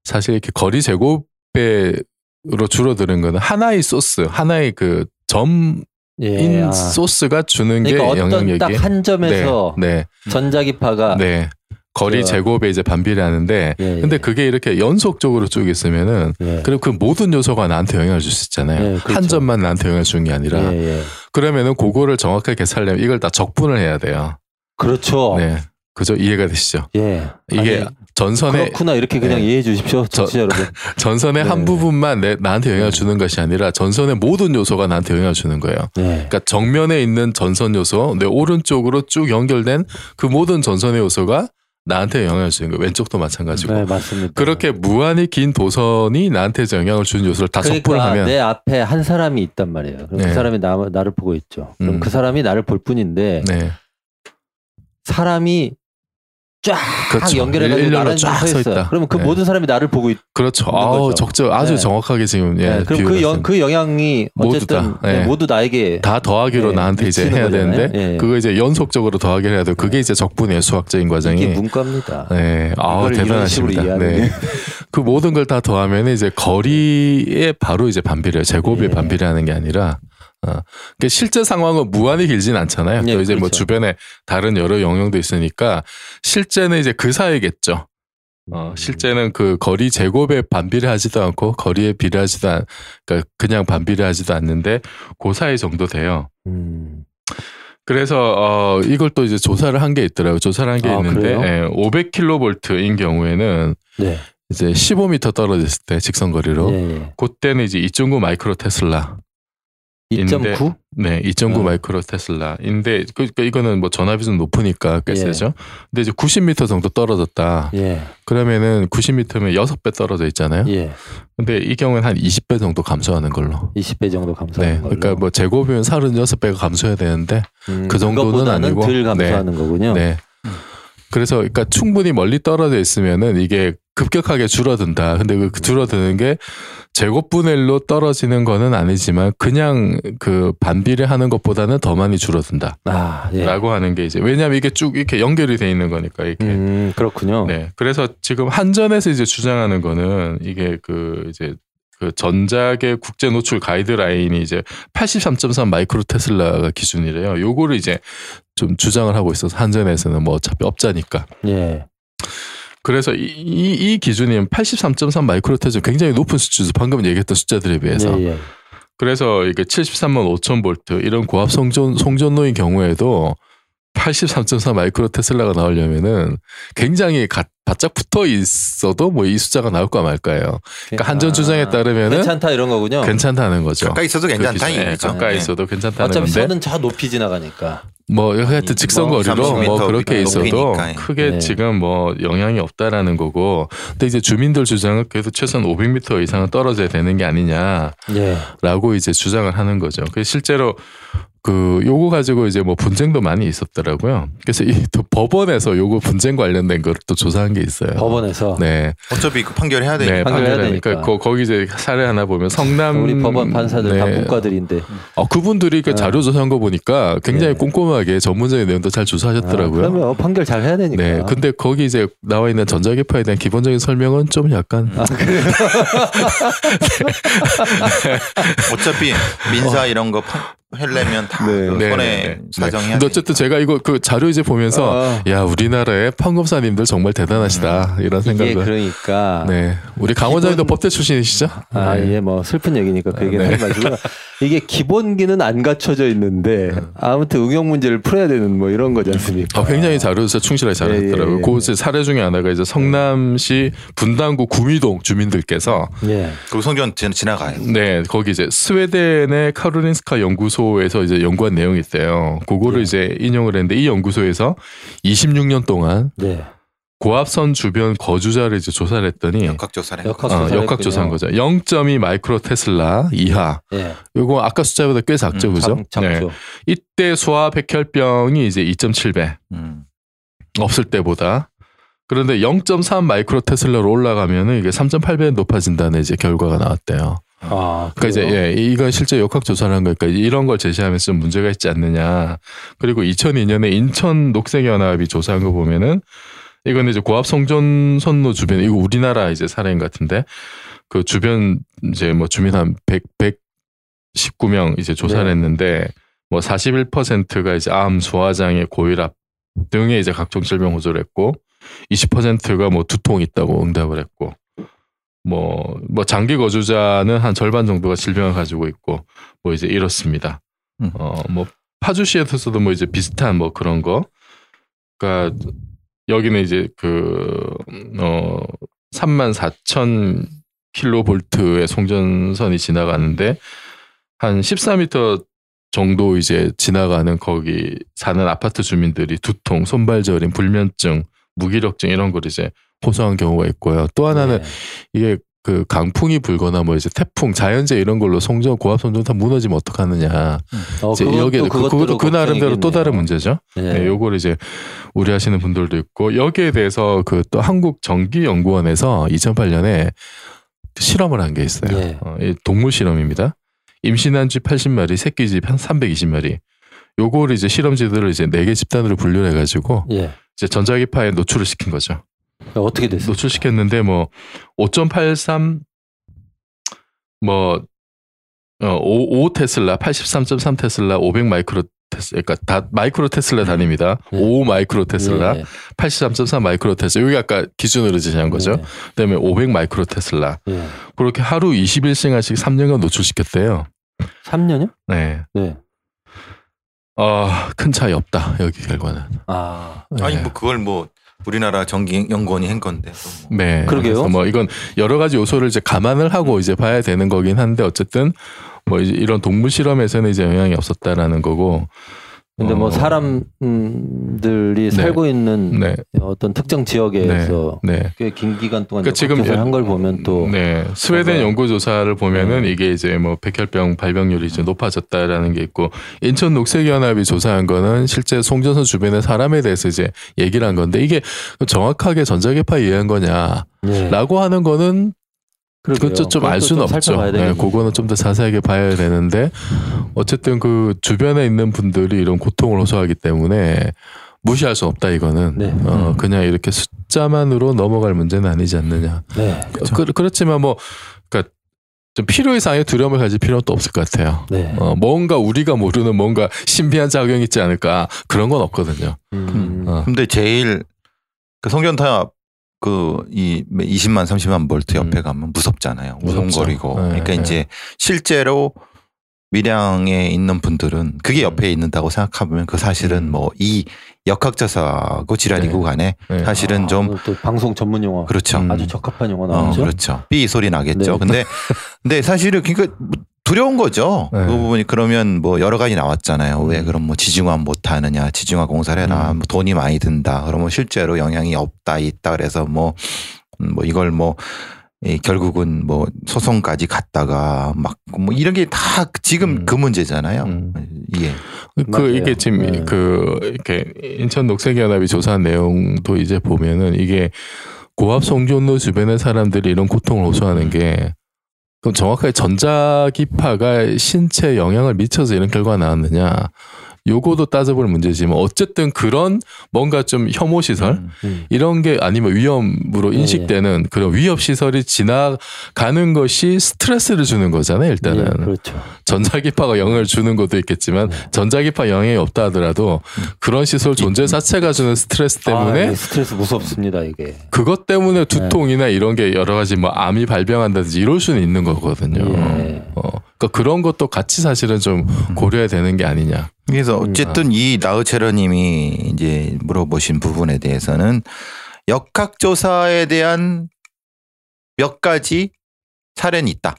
Speaker 2: 사실 이렇게 거리 제곱배로 줄어드는 거는 하나의 소스, 하나의 그 점인
Speaker 1: 예. 아.
Speaker 2: 소스가 주는 게
Speaker 1: 그러니까 어떤
Speaker 2: 영향력이
Speaker 1: 딱 한 점에서
Speaker 2: 네,
Speaker 1: 전자기파가
Speaker 2: 네, 네. 거리
Speaker 1: 저-
Speaker 2: 제곱에 이제 반비례 하는데
Speaker 1: 예, 예.
Speaker 2: 근데 그게 이렇게 연속적으로 쭉 있으면은
Speaker 1: 예.
Speaker 2: 그리고 그 모든 요소가 나한테 영향을 줄 수 있잖아요.
Speaker 1: 예, 그렇죠.
Speaker 2: 한 점만 나한테 영향을 주는 게 아니라
Speaker 1: 예, 예.
Speaker 2: 그러면은 그거를 정확하게 살려면 이걸 다 적분을 해야 돼요.
Speaker 1: 그렇죠.
Speaker 2: 네. 그죠? 이해가 되시죠?
Speaker 1: 예.
Speaker 2: 이게
Speaker 1: 아니,
Speaker 2: 전선의
Speaker 1: 그렇구나 이렇게 그냥
Speaker 2: 네.
Speaker 1: 이해해 주십시오,
Speaker 2: 저-
Speaker 1: 여러분.
Speaker 2: 전선의
Speaker 1: 네.
Speaker 2: 한 부분만 내, 나한테 영향을 주는 것이 아니라 전선의 모든 요소가 나한테 영향을 주는 거예요.
Speaker 1: 예.
Speaker 2: 그러니까 정면에 있는 전선 요소, 내 오른쪽으로 쭉 연결된 그 모든 전선의 요소가 나한테 영향을 주는 거예요. 왼쪽도 마찬가지고.
Speaker 1: 네, 맞습니다.
Speaker 2: 그렇게 무한히 긴 도선이 나한테 영향을 주는 요소를 다
Speaker 1: 그러니까
Speaker 2: 하면
Speaker 1: 내 앞에 한 사람이 있단 말이에요. 그럼
Speaker 2: 네.
Speaker 1: 그 사람이 나, 나를 보고 있죠. 그럼
Speaker 2: 음.
Speaker 1: 그 사람이 나를 볼 뿐인데
Speaker 2: 네,
Speaker 1: 사람이 쫙
Speaker 2: 그렇죠.
Speaker 1: 연결해가지고 나란히
Speaker 2: 쫙
Speaker 1: 서.
Speaker 2: 있다.
Speaker 1: 그러면 그
Speaker 2: 네.
Speaker 1: 모든 사람이 나를 보고 있.
Speaker 2: 그렇죠. 아우
Speaker 1: 거죠.
Speaker 2: 적절 아주
Speaker 1: 네.
Speaker 2: 정확하게 지금 예,
Speaker 1: 네, 그럼 그, 영. 그 영향이
Speaker 2: 모두
Speaker 1: 어쨌든
Speaker 2: 다,
Speaker 1: 네,
Speaker 2: 예.
Speaker 1: 모두 나에게
Speaker 2: 다 더하기로
Speaker 1: 네,
Speaker 2: 나한테 이제 해야
Speaker 1: 거잖아요.
Speaker 2: 되는데
Speaker 1: 예.
Speaker 2: 그거 이제 연속적으로 더하기를 해야 되고 그게 이제 적분이에요 수학적인 과정이.
Speaker 1: 이게 문과입니다.
Speaker 2: 네, 아
Speaker 1: 이런 식으로
Speaker 2: 대단하십니다. 네.
Speaker 1: 게.
Speaker 2: 그 모든 걸 다 더하면 이제 거리에 바로 이제 반비례요. 제곱에
Speaker 1: 예.
Speaker 2: 반비례하는 게 아니라. 어. 그 실제 상황은 무한히 길진 않잖아요.
Speaker 1: 예,
Speaker 2: 또 이제 뭐
Speaker 1: 그렇죠.
Speaker 2: 주변에 다른 여러 영역도 있으니까 실제는 이제 그 사이겠죠. 어,
Speaker 1: 음.
Speaker 2: 실제는 그 거리 제곱에 반비례 하지도 않고 거리에 비례하지도 않, 그러니까 그냥 반비례 하지도 않는데 그 사이 정도 돼요.
Speaker 1: 음.
Speaker 2: 그래서 어 이걸 또 이제 조사를 한 게 있더라고요. 조사를 한게
Speaker 1: 아,
Speaker 2: 있는데? 예, 500kV인 경우에는
Speaker 1: 네.
Speaker 2: 이제 15m 떨어졌을 때 직선 거리로
Speaker 1: 예, 예.
Speaker 2: 그때는 이제 2.9 마이크로 테슬라.
Speaker 1: 2.9?
Speaker 2: 네, 2.9
Speaker 1: 어.
Speaker 2: 마이크로 테슬라인데 그 그러니까 이거는 뭐 전압이 좀 높으니까 꽤
Speaker 1: 예.
Speaker 2: 세죠. 근데 이제 90m 정도 떨어졌다.
Speaker 1: 예.
Speaker 2: 그러면은 90m면 6배 떨어져 있잖아요.
Speaker 1: 예.
Speaker 2: 근데 이 경우는 한 20배 정도 감소하는 걸로.
Speaker 1: 20배 정도 감소하는
Speaker 2: 네.
Speaker 1: 걸로.
Speaker 2: 그러니까 뭐 제곱이면 36배가 감소해야 되는데
Speaker 1: 음,
Speaker 2: 그 정도는 아니고.
Speaker 1: 덜 감소하는 거군요.
Speaker 2: 네. 그래서 그러니까 충분히 멀리 떨어져 있으면은 이게 급격하게 줄어든다. 근데 그 줄어드는 게 제곱분의 1로 떨어지는 거는 아니지만 그냥 그 반비례 하는 것보다는 더 많이 줄어든다.
Speaker 1: 아, 예.
Speaker 2: 라고 하는 게 이제 왜냐하면 이게 쭉 이렇게 연결이 돼 있는 거니까 이렇게.
Speaker 1: 음, 그렇군요.
Speaker 2: 네. 그래서 지금 한전에서 이제 주장하는 거는 이게 그 이제 그 전작의 국제 노출 가이드라인이 이제 83.3 마이크로 테슬라가 기준이래요. 요거를 이제 좀 주장을 하고 있어서 한전에서는 뭐 어차피 업자니까.
Speaker 1: 예.
Speaker 2: 그래서 이, 이, 이 기준이면 83.3 마이크로 테슬라 굉장히 높은 수치죠. 방금 얘기했던 숫자들에 비해서.
Speaker 1: 예, 예.
Speaker 2: 그래서 이게 73만 5천 볼트 이런 고압 송전 송전로인 경우에도 83.4 마이크로 테슬라가 나오려면은 굉장히 가, 바짝 붙어 있어도 뭐 이 숫자가 나올까 말까요. 그러니까 한전 주장에 따르면은
Speaker 1: 아, 괜찮다 이런 거군요.
Speaker 2: 괜찮다는 거죠.
Speaker 3: 가까이 있어도 괜찮다
Speaker 2: 그
Speaker 3: 이거죠.
Speaker 2: 가까이
Speaker 3: 네.
Speaker 2: 있어도 괜찮다는
Speaker 1: 어차피
Speaker 2: 건데
Speaker 1: 선은 저 높이 지나가니까.
Speaker 2: 뭐 하여튼 직선
Speaker 3: 뭐
Speaker 2: 거리로
Speaker 3: 30m
Speaker 2: 뭐 그렇게 있어도
Speaker 3: 높이니까. 예.
Speaker 2: 크게
Speaker 1: 네.
Speaker 2: 지금 뭐 영향이 없다라는 거고 근데 이제 주민들 주장은 그래도 최소한 500m 이상은 떨어져야 되는 게 아니냐
Speaker 1: 예.
Speaker 2: 라고 이제 주장을 하는 거죠. 그 실제로 그 요거 가지고 이제 뭐 분쟁도 많이 있었더라고요. 그래서 이 또 법원에서 요거 분쟁 관련된 걸 또 조사한 게 있어요.
Speaker 1: 법원에서
Speaker 2: 네.
Speaker 3: 어차피 그 판결해야 되니까.
Speaker 2: 네,
Speaker 1: 판결해야
Speaker 2: 판결하니까
Speaker 1: 되니까.
Speaker 2: 거, 거기 이제 사례 하나 보면 성남
Speaker 1: 우리 법원 판사들 다
Speaker 2: 네.
Speaker 1: 문과들인데
Speaker 2: 어, 그분들이 그
Speaker 1: 네.
Speaker 2: 자료 조사한 거 보니까 굉장히
Speaker 1: 네.
Speaker 2: 꼼꼼하게 전문적인 내용도 잘
Speaker 1: 아,
Speaker 2: 조사하셨더라고요.
Speaker 1: 그러면 판결 잘 해야 되니까.
Speaker 2: 네, 근데 거기 이제 나와 있는 전자기파에 대한 기본적인 설명은 좀 약간
Speaker 1: 아, 그래요?
Speaker 3: 어차피 민사 이런 거 파- 하려면 다
Speaker 1: 네.
Speaker 3: 그
Speaker 2: 네,
Speaker 3: 손해
Speaker 2: 네, 네.
Speaker 3: 사정해야
Speaker 2: 근데 어쨌든 제가 이거 그 자료 이제 보면서
Speaker 1: 아,
Speaker 2: 야 우리나라의 판검사님들 정말 대단하시다 이런
Speaker 1: 이게
Speaker 2: 생각을.
Speaker 1: 그러니까
Speaker 2: 네, 우리 강원장님도
Speaker 1: 기본-
Speaker 2: 법대 출신이시죠?
Speaker 1: 아,
Speaker 2: 네.
Speaker 1: 예, 뭐 슬픈 얘기니까 그 얘기는
Speaker 2: 네.
Speaker 1: 하지 마시고 이게 기본기는 안 갖춰져 있는데 아무튼 응용 문제를 풀어야 되는 뭐 이런 거지 않습니까?
Speaker 2: 아, 굉장히 자료조사 충실하게 잘했더라고요.
Speaker 1: 예, 예, 예.
Speaker 2: 그 사례 중에 하나가 이제 성남시 분당구 구미동 주민들께서
Speaker 1: 예.
Speaker 3: 그 성전 지- 지나가요.
Speaker 2: 네 거기 이제 스웨덴의 카로린스카 연구소 에서 이제 연구한 내용이 있대요. 그거를
Speaker 1: 예.
Speaker 2: 이제 인용을 했는데 이 연구소에서 26년 동안
Speaker 1: 네.
Speaker 2: 고압선 주변 거주자를 이제 조사를 했더니
Speaker 3: 역학조사래.
Speaker 1: 역학
Speaker 2: 어,
Speaker 1: 조사를
Speaker 2: 역학 조사한
Speaker 1: 했군요.
Speaker 2: 거죠. 0.2 마이크로 테슬라 이하.
Speaker 1: 예.
Speaker 2: 요거 아까 숫자보다 꽤 작죠,
Speaker 3: 음,
Speaker 2: 그죠?
Speaker 1: 작,
Speaker 2: 네. 이때 소아 백혈병이 이제 2.7배
Speaker 3: 음.
Speaker 2: 없을 때보다 그런데 0.3 마이크로 테슬라로 올라가면은 이게 3.8배 높아진다는 이제 결과가 나왔대요.
Speaker 1: 아,
Speaker 2: 그러니까 이제? 예, 이건 실제 역학 조사를 한 거니까 이런 걸 제시하면서 좀 문제가 있지 않느냐. 그리고 2002년에 인천 녹색연합이 조사한 거 보면은 이건 이제 고압 송전 선로 주변 이거 우리나라 이제 사례인 것 같은데 그 주변 이제 뭐 주민 한 100, 119명 이제 조사를
Speaker 1: 네.
Speaker 2: 했는데 뭐 41%가 이제 암, 소화장애, 고혈압 등의 이제 각종 질병 호소를 했고 20%가 뭐 두통 있다고 응답을 했고 뭐, 뭐 장기 거주자는 한 절반 정도가 질병을 가지고 있고 뭐 이제 이렇습니다.
Speaker 3: 음.
Speaker 2: 어, 뭐 파주시에서도 뭐 이제 비슷한 뭐 그런 거. 그러니까 여기는 이제 그, 어, 3만 4천 킬로볼트의 송전선이 지나가는데 한 14m 정도 이제 지나가는 거기 사는 아파트 주민들이 두통, 손발 저림, 불면증, 무기력증 이런 걸 이제 호소한 경우가 있고요. 또 하나는
Speaker 1: 네.
Speaker 2: 이게 그 강풍이 불거나 뭐 이제 태풍, 자연재 이런 걸로 송전 고압 송전 다 무너지면 어떡하느냐.
Speaker 1: 어,
Speaker 2: 이제 여기에 그, 그것도 그 나름대로 또 다른. 문제죠.
Speaker 1: 네.
Speaker 2: 네, 요걸 이제 우려하시는 분들도 있고 여기에 대해서 그 또 한국 전기 연구원에서 2008년에 실험을 한 게 있어요.
Speaker 1: 예.
Speaker 2: 어, 이 동물 실험입니다. 임신한 쥐 80마리, 새끼 쥐한 320마리. 요거를 이제 실험지들을 이제 네 개 집단으로 분류를 해가지고
Speaker 1: 예.
Speaker 2: 이제 전자기파에 노출을 시킨 거죠.
Speaker 1: 어떻게 됐어요?
Speaker 2: 노출시켰는데 뭐 5.83, 뭐 어, 5, 5 테슬라, 83.3 테슬라, 500 마이크로 테슬라, 그러니까 다 마이크로 테슬라 단위입니다.
Speaker 1: 예.
Speaker 2: 5 마이크로 테슬라,
Speaker 1: 예.
Speaker 2: 83.3 마이크로 테슬라. 여기 아까 기준으로 제시한 거죠. 그다음에 500 마이크로 테슬라.
Speaker 1: 예. 예.
Speaker 2: 그렇게 하루 21시간씩 3년간 노출시켰대요.
Speaker 1: 3년요?
Speaker 2: 네.
Speaker 1: 네.
Speaker 2: 어, 큰 차이 없다. 여기 결과는.
Speaker 1: 아.
Speaker 2: 네.
Speaker 3: 아니 뭐 그걸 뭐 우리나라 전기연구원이 한 건데. 또 뭐.
Speaker 2: 네.
Speaker 1: 그러게요.
Speaker 2: 그래서 뭐 이건 여러 가지 요소를 이제 감안을 하고 이제 봐야 되는 거긴 한데 어쨌든 뭐 이제 이런 동물 실험에서는 이제 영향이 없었다라는 거고.
Speaker 1: 근데 뭐
Speaker 2: 어,
Speaker 1: 사람들이 살고 있는
Speaker 2: 네.
Speaker 1: 어떤 특정 지역에서
Speaker 2: 네.
Speaker 1: 꽤 긴 기간 동안
Speaker 2: 그러니까 지금
Speaker 1: 지금 한걸 보면 또
Speaker 2: 네. 스웨덴 연구 조사를 보면은
Speaker 1: 네.
Speaker 2: 이게 이제 뭐 백혈병 발병률이 이제 높아졌다라는 게 있고 인천 녹색 연합이 조사한 거는 실제 송전선 주변의 사람에 대해서 이제 얘기를 한 건데 이게 정확하게 전자기파 이해한 거냐라고
Speaker 1: 예.
Speaker 2: 하는 거는 그것도 좀 알 수는
Speaker 1: 좀
Speaker 2: 없죠. 네. 그거는 좀 더 자세하게 봐야 되는데 어쨌든 그 주변에 있는 분들이 이런 고통을 호소하기 때문에 무시할 수 없다 이거는
Speaker 1: 네.
Speaker 2: 어,
Speaker 3: 음.
Speaker 2: 그냥 이렇게 숫자만으로 넘어갈 문제는 아니지 않느냐.
Speaker 1: 네.
Speaker 2: 그, 그렇지만 뭐 그러니까 좀 필요 이상의 두려움을 가질 필요는 또 없을 것 같아요.
Speaker 1: 네.
Speaker 2: 어, 뭔가 우리가 모르는 뭔가 신비한 작용이 있지 않을까 그런 건 없거든요.
Speaker 1: 음.
Speaker 2: 어.
Speaker 3: 근데 제일 그 송전탑 그이 20만 30만 볼트 옆에
Speaker 2: 음.
Speaker 3: 가면 무섭잖아요.
Speaker 2: 무섭죠.
Speaker 3: 우동거리고.
Speaker 2: 네,
Speaker 3: 그러니까
Speaker 2: 네.
Speaker 3: 이제 실제로 밀양에 있는 분들은 그게
Speaker 2: 음.
Speaker 3: 옆에 있는다고 생각하면 그 사실은
Speaker 2: 음.
Speaker 3: 뭐이 역학자사고 지랄이고
Speaker 2: 네.
Speaker 3: 간에
Speaker 2: 네.
Speaker 3: 사실은
Speaker 1: 아, 좀또 방송 전문 용어
Speaker 3: 그렇죠.
Speaker 2: 음.
Speaker 1: 아주 적합한 용어
Speaker 3: 어,
Speaker 1: 나왔죠.
Speaker 3: 그렇죠. 삐 소리 나겠죠.
Speaker 1: 네.
Speaker 3: 근데 근데 사실은 그러니까 두려운 거죠.
Speaker 2: 네.
Speaker 3: 그 부분이 그러면 뭐 여러 가지 나왔잖아요. 왜
Speaker 2: 음.
Speaker 3: 그럼 뭐 지중화 못 하느냐, 지중화 공사를 해라,
Speaker 2: 음.
Speaker 3: 뭐 돈이 많이 든다. 그러면 실제로 영향이 없다, 있다. 그래서 뭐, 음, 뭐 이걸 뭐 이 결국은 뭐 소송까지 갔다가 막 뭐 이런 게 다 지금
Speaker 2: 음.
Speaker 3: 그 문제잖아요.
Speaker 2: 음.
Speaker 3: 예.
Speaker 2: 그
Speaker 1: 맞아요.
Speaker 2: 이게 지금
Speaker 1: 네.
Speaker 2: 그 이렇게 인천 녹색연합이 조사한 내용도 이제 보면은 이게 고압 송전로 주변의 사람들이 이런 고통을 호소하는 게 그럼 정확하게 전자기파가 신체에 영향을 미쳐서 이런 결과가 나왔느냐? 요거도 따져볼 문제지만 어쨌든 그런 뭔가 좀 혐오 시설
Speaker 3: 음.
Speaker 1: 음.
Speaker 2: 이런 게 아니면 위험으로
Speaker 1: 예,
Speaker 2: 인식되는 그런 위협 시설이 지나가는 것이 스트레스를 주는 거잖아요. 일단은
Speaker 1: 예, 그렇죠.
Speaker 2: 전자기파가 영향을 주는 것도 있겠지만
Speaker 1: 네.
Speaker 2: 전자기파 영향이 없다 하더라도 그런 시설 존재 자체가 주는 스트레스 때문에
Speaker 1: 아, 이게 스트레스 무섭습니다 이게.
Speaker 2: 그것 때문에 두통이나 이런 게 여러 가지 뭐 암이 발병한다든지 이럴 수는 있는 거거든요.
Speaker 1: 예.
Speaker 2: 어, 그러니까 그런 것도 같이 사실은 좀 고려해야 되는 게 아니냐.
Speaker 3: 그래서 어쨌든 이 나우체러님이 이제 물어보신 부분에 대해서는 역학조사에 대한 몇 가지 사례는 있다.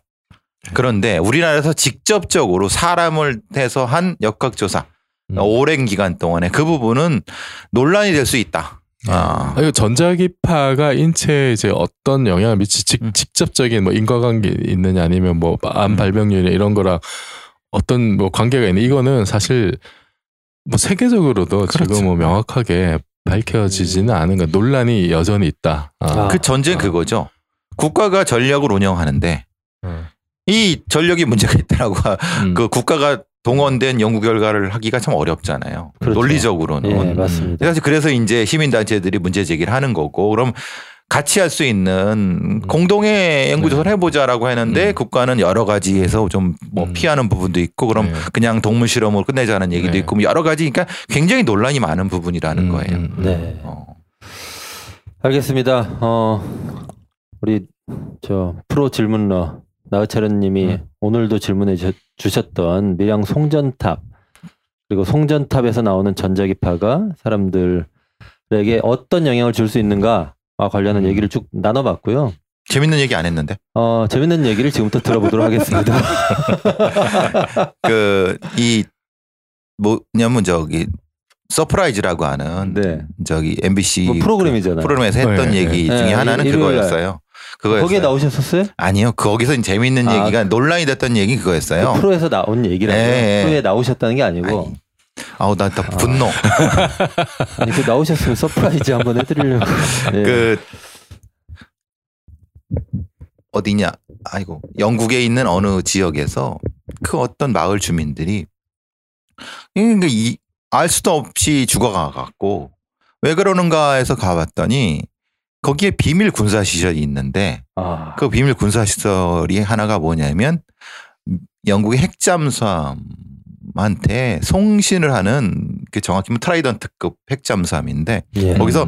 Speaker 3: 그런데 우리나라에서 직접적으로 사람을 해서 한 역학조사
Speaker 2: 음.
Speaker 3: 오랜 기간 동안에 그 부분은 논란이 될 수 있다. 아,
Speaker 2: 아, 이거 전자기파가 인체에 이제 어떤 영향을 미치 직,
Speaker 3: 음.
Speaker 2: 직접적인 뭐 인과관계 있느냐 아니면 뭐암
Speaker 3: 음.
Speaker 2: 발병률이 이런 거랑 어떤 뭐 관계가 있는 이거는 사실 뭐 세계적으로도
Speaker 3: 그렇죠.
Speaker 2: 지금 뭐 명확하게 밝혀지지는 않은 거 논란이 여전히 있다.
Speaker 1: 아.
Speaker 3: 그 전제는
Speaker 2: 아.
Speaker 3: 그거죠. 국가가 전력을 운영하는데
Speaker 2: 음.
Speaker 3: 이 전력이 문제가 있다라고
Speaker 2: 음.
Speaker 3: 그 국가가 동원된 연구 결과를 하기가 참 어렵잖아요.
Speaker 1: 그렇죠.
Speaker 3: 논리적으로는.
Speaker 1: 예,
Speaker 2: 음.
Speaker 1: 맞습니다.
Speaker 3: 사실 그래서 이제 시민단체들이 문제 제기를 하는 거고 그럼 같이 할 수 있는 공동의 연구조사를 해보자라고 했는데
Speaker 2: 음.
Speaker 3: 국가는 여러 가지에서 좀뭐
Speaker 2: 음.
Speaker 3: 피하는 부분도 있고 그럼
Speaker 2: 네.
Speaker 3: 그냥 동물 실험으로 끝내자는 얘기도
Speaker 2: 네.
Speaker 3: 있고 뭐 여러 가지 그러니까 굉장히 논란이 많은 부분이라는
Speaker 2: 음,
Speaker 3: 거예요.
Speaker 2: 음, 음.
Speaker 1: 네.
Speaker 3: 어.
Speaker 1: 알겠습니다. 어 우리 저 프로 질문러 나우차련님이
Speaker 2: 음.
Speaker 1: 오늘도 질문해 주- 주셨던 밀양 송전탑 그리고 송전탑에서 나오는 전자기파가 사람들에게 어떤 영향을 줄 수 있는가와 관련한
Speaker 2: 음.
Speaker 1: 얘기를 쭉 나눠봤고요.
Speaker 3: 재밌는 얘기 안 했는데
Speaker 1: 어 재밌는 얘기를 지금부터 들어보도록 하겠습니다.
Speaker 3: 그 이 뭐냐면 저기 서프라이즈라고 하는
Speaker 1: 네.
Speaker 3: 저기 MBC
Speaker 1: 뭐 프로그램이잖아요.
Speaker 3: 프로그램에서 했던
Speaker 2: 네,
Speaker 3: 얘기
Speaker 1: 네.
Speaker 3: 중에
Speaker 1: 네,
Speaker 3: 하나는
Speaker 1: 일요일 날.
Speaker 3: 그거였어요. 그거였어요.
Speaker 1: 거기에 나오셨었어요?
Speaker 3: 아니요. 거기서 재미있는
Speaker 1: 아,
Speaker 3: 얘기가 논란이 됐던 얘기 그거였어요.
Speaker 1: 그 프로에서 나온 얘기라고요.
Speaker 3: 예, 예.
Speaker 1: 프로에 나오셨다는 게 아니고
Speaker 3: 아우 나, 나 분노.
Speaker 1: 아니 그 나오셨으면 서프라이즈 한번 해드리려고. 예.
Speaker 3: 그 어디냐? 아이고 영국에 있는 어느 지역에서 그 어떤 마을 주민들이 그러니까 이, 알 수도 없이 죽어가갖고 왜 그러는가 해서 가봤더니 거기에 비밀 군사 시설이 있는데
Speaker 1: 아,
Speaker 3: 그 비밀 군사 시설이 하나가 뭐냐면 영국의 핵잠수함한테 송신을 하는 그 정확히 하면 트라이던트급 핵잠수함인데
Speaker 1: 예.
Speaker 3: 거기서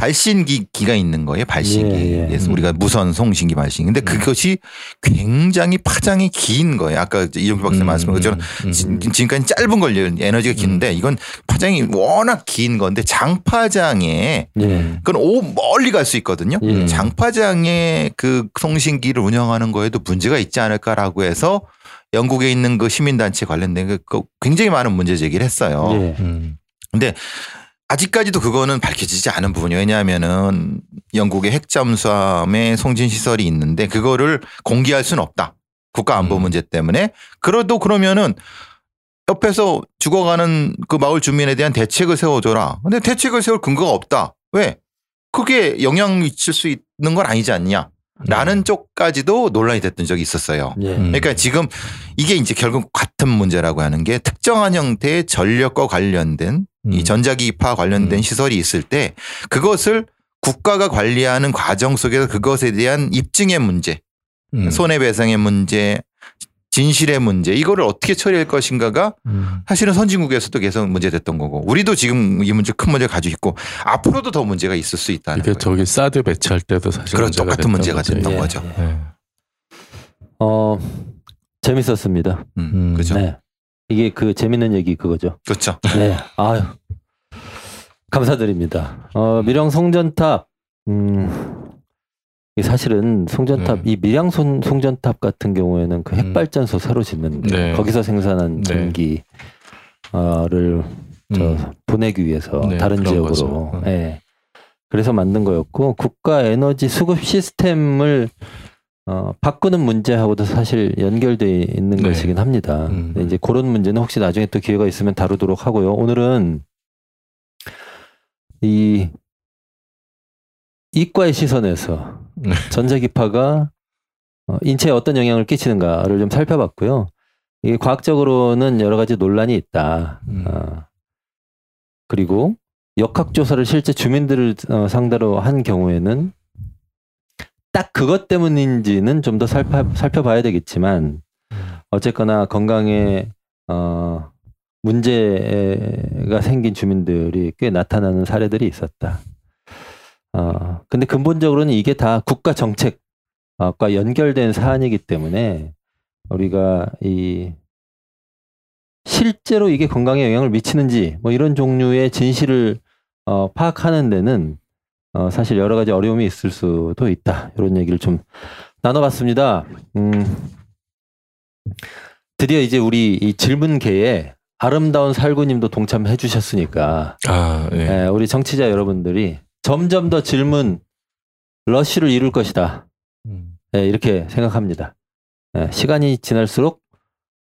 Speaker 3: 발신기가 있는 거예요. 발신기.
Speaker 1: 예, 예.
Speaker 3: 그래서
Speaker 2: 음.
Speaker 3: 우리가 무선 송신기 발신. 근데 그것이 굉장히 파장이 긴 거예요. 아까 이종표 박사 님 말씀한 것처럼
Speaker 2: 음.
Speaker 3: 지- 지금까지 짧은 걸요. 에너지가 긴데 이건 파장이 워낙 긴 건데 장파장에
Speaker 1: 예.
Speaker 3: 그건 오 멀리 갈 수 있거든요.
Speaker 1: 예.
Speaker 3: 장파장에 그 송신기를 운영하는 거에도 문제가 있지 않을까라고 해서 영국에 있는 그 시민단체 관련된 그- 그 굉장히 많은 문제 제기를 했어요.
Speaker 1: 예.
Speaker 2: 음.
Speaker 3: 아직까지도 그거는 밝혀지지 않은 부분이에요. 왜냐하면은 영국의 핵잠수함에 송진 시설이 있는데 그거를 공개할 수는 없다. 국가 안보
Speaker 2: 음.
Speaker 3: 문제 때문에. 그래도 그러면은 옆에서 죽어가는 그 마을 주민에 대한 대책을 세워줘라. 근데 대책을 세울 근거가 없다. 왜? 그게 영향 미칠 수 있는 건 아니지 않냐. 라는 쪽까지도 논란이 됐던 적이 있었어요.
Speaker 1: 예.
Speaker 2: 음.
Speaker 3: 그러니까 지금 이게 이제 결국 같은 문제라고 하는 게 특정한 형태의 전력과 관련된 이
Speaker 2: 음.
Speaker 3: 전자기파 관련된
Speaker 2: 음.
Speaker 3: 시설이 있을 때 그것을 국가가 관리하는 과정 속에서 그것에 대한 입증의 문제,
Speaker 2: 음.
Speaker 3: 손해배상의 문제, 진실의 문제 이거를 어떻게 처리할 것인가가
Speaker 2: 음.
Speaker 3: 사실은 선진국에서도 계속 문제됐던 거고 우리도 지금 이 문제 큰 문제를 가지고 있고 앞으로도 더 문제가 있을 수 있다는
Speaker 2: 이게
Speaker 3: 거예요.
Speaker 2: 저기 사드 배치할 때도 사실
Speaker 3: 그런
Speaker 2: 문제가
Speaker 3: 똑같은 문제가
Speaker 2: 거죠.
Speaker 3: 됐던
Speaker 1: 예.
Speaker 3: 거죠.
Speaker 2: 예.
Speaker 1: 어 재밌었습니다.
Speaker 3: 음,
Speaker 2: 음.
Speaker 3: 그죠?
Speaker 1: 네. 이게 그 재밌는 얘기 그거죠.
Speaker 3: 그렇죠.
Speaker 1: 네. 아유. 감사드립니다. 어, 밀양 송전탑. 음. 이 사실은 송전탑
Speaker 2: 네.
Speaker 1: 이 밀양 송, 송전탑 같은 경우에는 그
Speaker 2: 음.
Speaker 1: 핵발전소 새로 짓는데
Speaker 2: 네.
Speaker 1: 거기서 생산한
Speaker 2: 네.
Speaker 1: 전기를 저
Speaker 2: 음.
Speaker 1: 보내기 위해서
Speaker 2: 네,
Speaker 1: 다른 지역으로.
Speaker 2: 음.
Speaker 1: 예. 그래서 만든 거였고 국가 에너지 수급 시스템을 어, 바꾸는 문제하고도 사실 연결돼 있는
Speaker 2: 네.
Speaker 1: 것이긴 합니다.
Speaker 2: 음.
Speaker 1: 이제 그런 문제는 혹시 나중에 또 기회가 있으면 다루도록 하고요. 오늘은 이 이과의 시선에서
Speaker 2: 네.
Speaker 1: 전자기파가 어, 인체에 어떤 영향을 끼치는가를 좀 살펴봤고요. 이게 과학적으로는 여러 가지 논란이 있다.
Speaker 2: 음.
Speaker 1: 어, 그리고 역학 조사를 실제 주민들을 어, 상대로 한 경우에는 딱 그것 때문인지는 좀 더 살펴봐야 되겠지만 어쨌거나 건강에 어, 문제가 생긴 주민들이 꽤 나타나는 사례들이 있었다. 어, 근데 근본적으로는 이게 다 국가 정책과 연결된 사안이기 때문에 우리가 이 실제로 이게 건강에 영향을 미치는지 뭐 이런 종류의 진실을 어, 파악하는 데는 어, 사실 여러 가지 어려움이 있을 수도 있다. 이런 얘기를 좀 나눠봤습니다. 음, 드디어 이제 우리 이 질문계에 아름다운 살구님도 동참해 주셨으니까
Speaker 2: 아, 예.
Speaker 1: 예, 우리 정치자 여러분들이 점점 더 질문 러쉬를 이룰 것이다.
Speaker 2: 음.
Speaker 1: 예, 이렇게 생각합니다. 예, 시간이 지날수록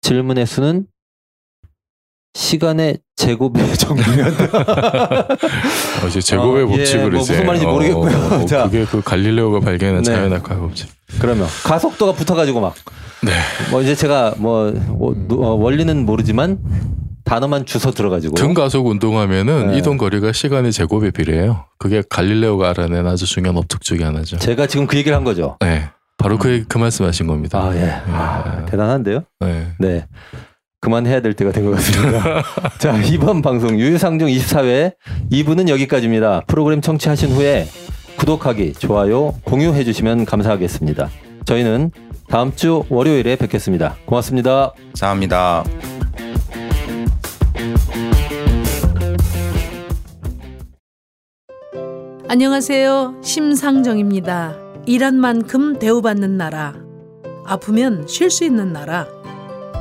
Speaker 1: 질문의 수는 시간의 제곱에 정리한다.
Speaker 2: 어, 이제 제곱의
Speaker 1: 어, 예,
Speaker 2: 법칙을
Speaker 1: 뭐
Speaker 2: 이제
Speaker 1: 무슨 말인지
Speaker 2: 어,
Speaker 1: 모르겠고요.
Speaker 2: 어, 어,
Speaker 1: 자.
Speaker 2: 그게 그 갈릴레오가 발견한
Speaker 1: 네.
Speaker 2: 자연학과 법칙.
Speaker 1: 그러면 가속도가 붙어가지고 막.
Speaker 2: 네.
Speaker 1: 뭐 이제 제가 뭐, 뭐 누- 어, 원리는 모르지만 단어만 주워 들어가지고.
Speaker 2: 등 가속 운동하면은
Speaker 1: 네.
Speaker 2: 이동 거리가 시간의 제곱에 비례해요. 그게 갈릴레오가 알아낸 아주 중요한 법칙 중에 하나죠.
Speaker 1: 제가 지금 그 얘기를 한 거죠.
Speaker 2: 네. 바로 그, 그 말씀하신 겁니다.
Speaker 1: 아 예. 아,
Speaker 2: 예.
Speaker 1: 대단한데요.
Speaker 2: 네.
Speaker 1: 네. 그만해야 될 때가 된 것 같습니다. 자, 이번 방송 유유상종 24회 2부는 여기까지입니다. 프로그램 청취하신 후에 구독하기, 좋아요, 공유해 주시면 감사하겠습니다. 저희는 다음 주 월요일에 뵙겠습니다. 고맙습니다.
Speaker 3: 감사합니다.
Speaker 4: 안녕하세요. 심상정입니다. 일한 만큼 대우받는 나라. 아프면 쉴 수 있는 나라.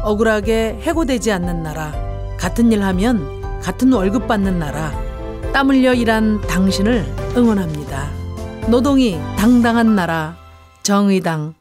Speaker 4: 억울하게 해고되지 않는 나라. 같은 일 하면 같은 월급 받는 나라. 땀 흘려 일한 당신을 응원합니다. 노동이 당당한 나라. 정의당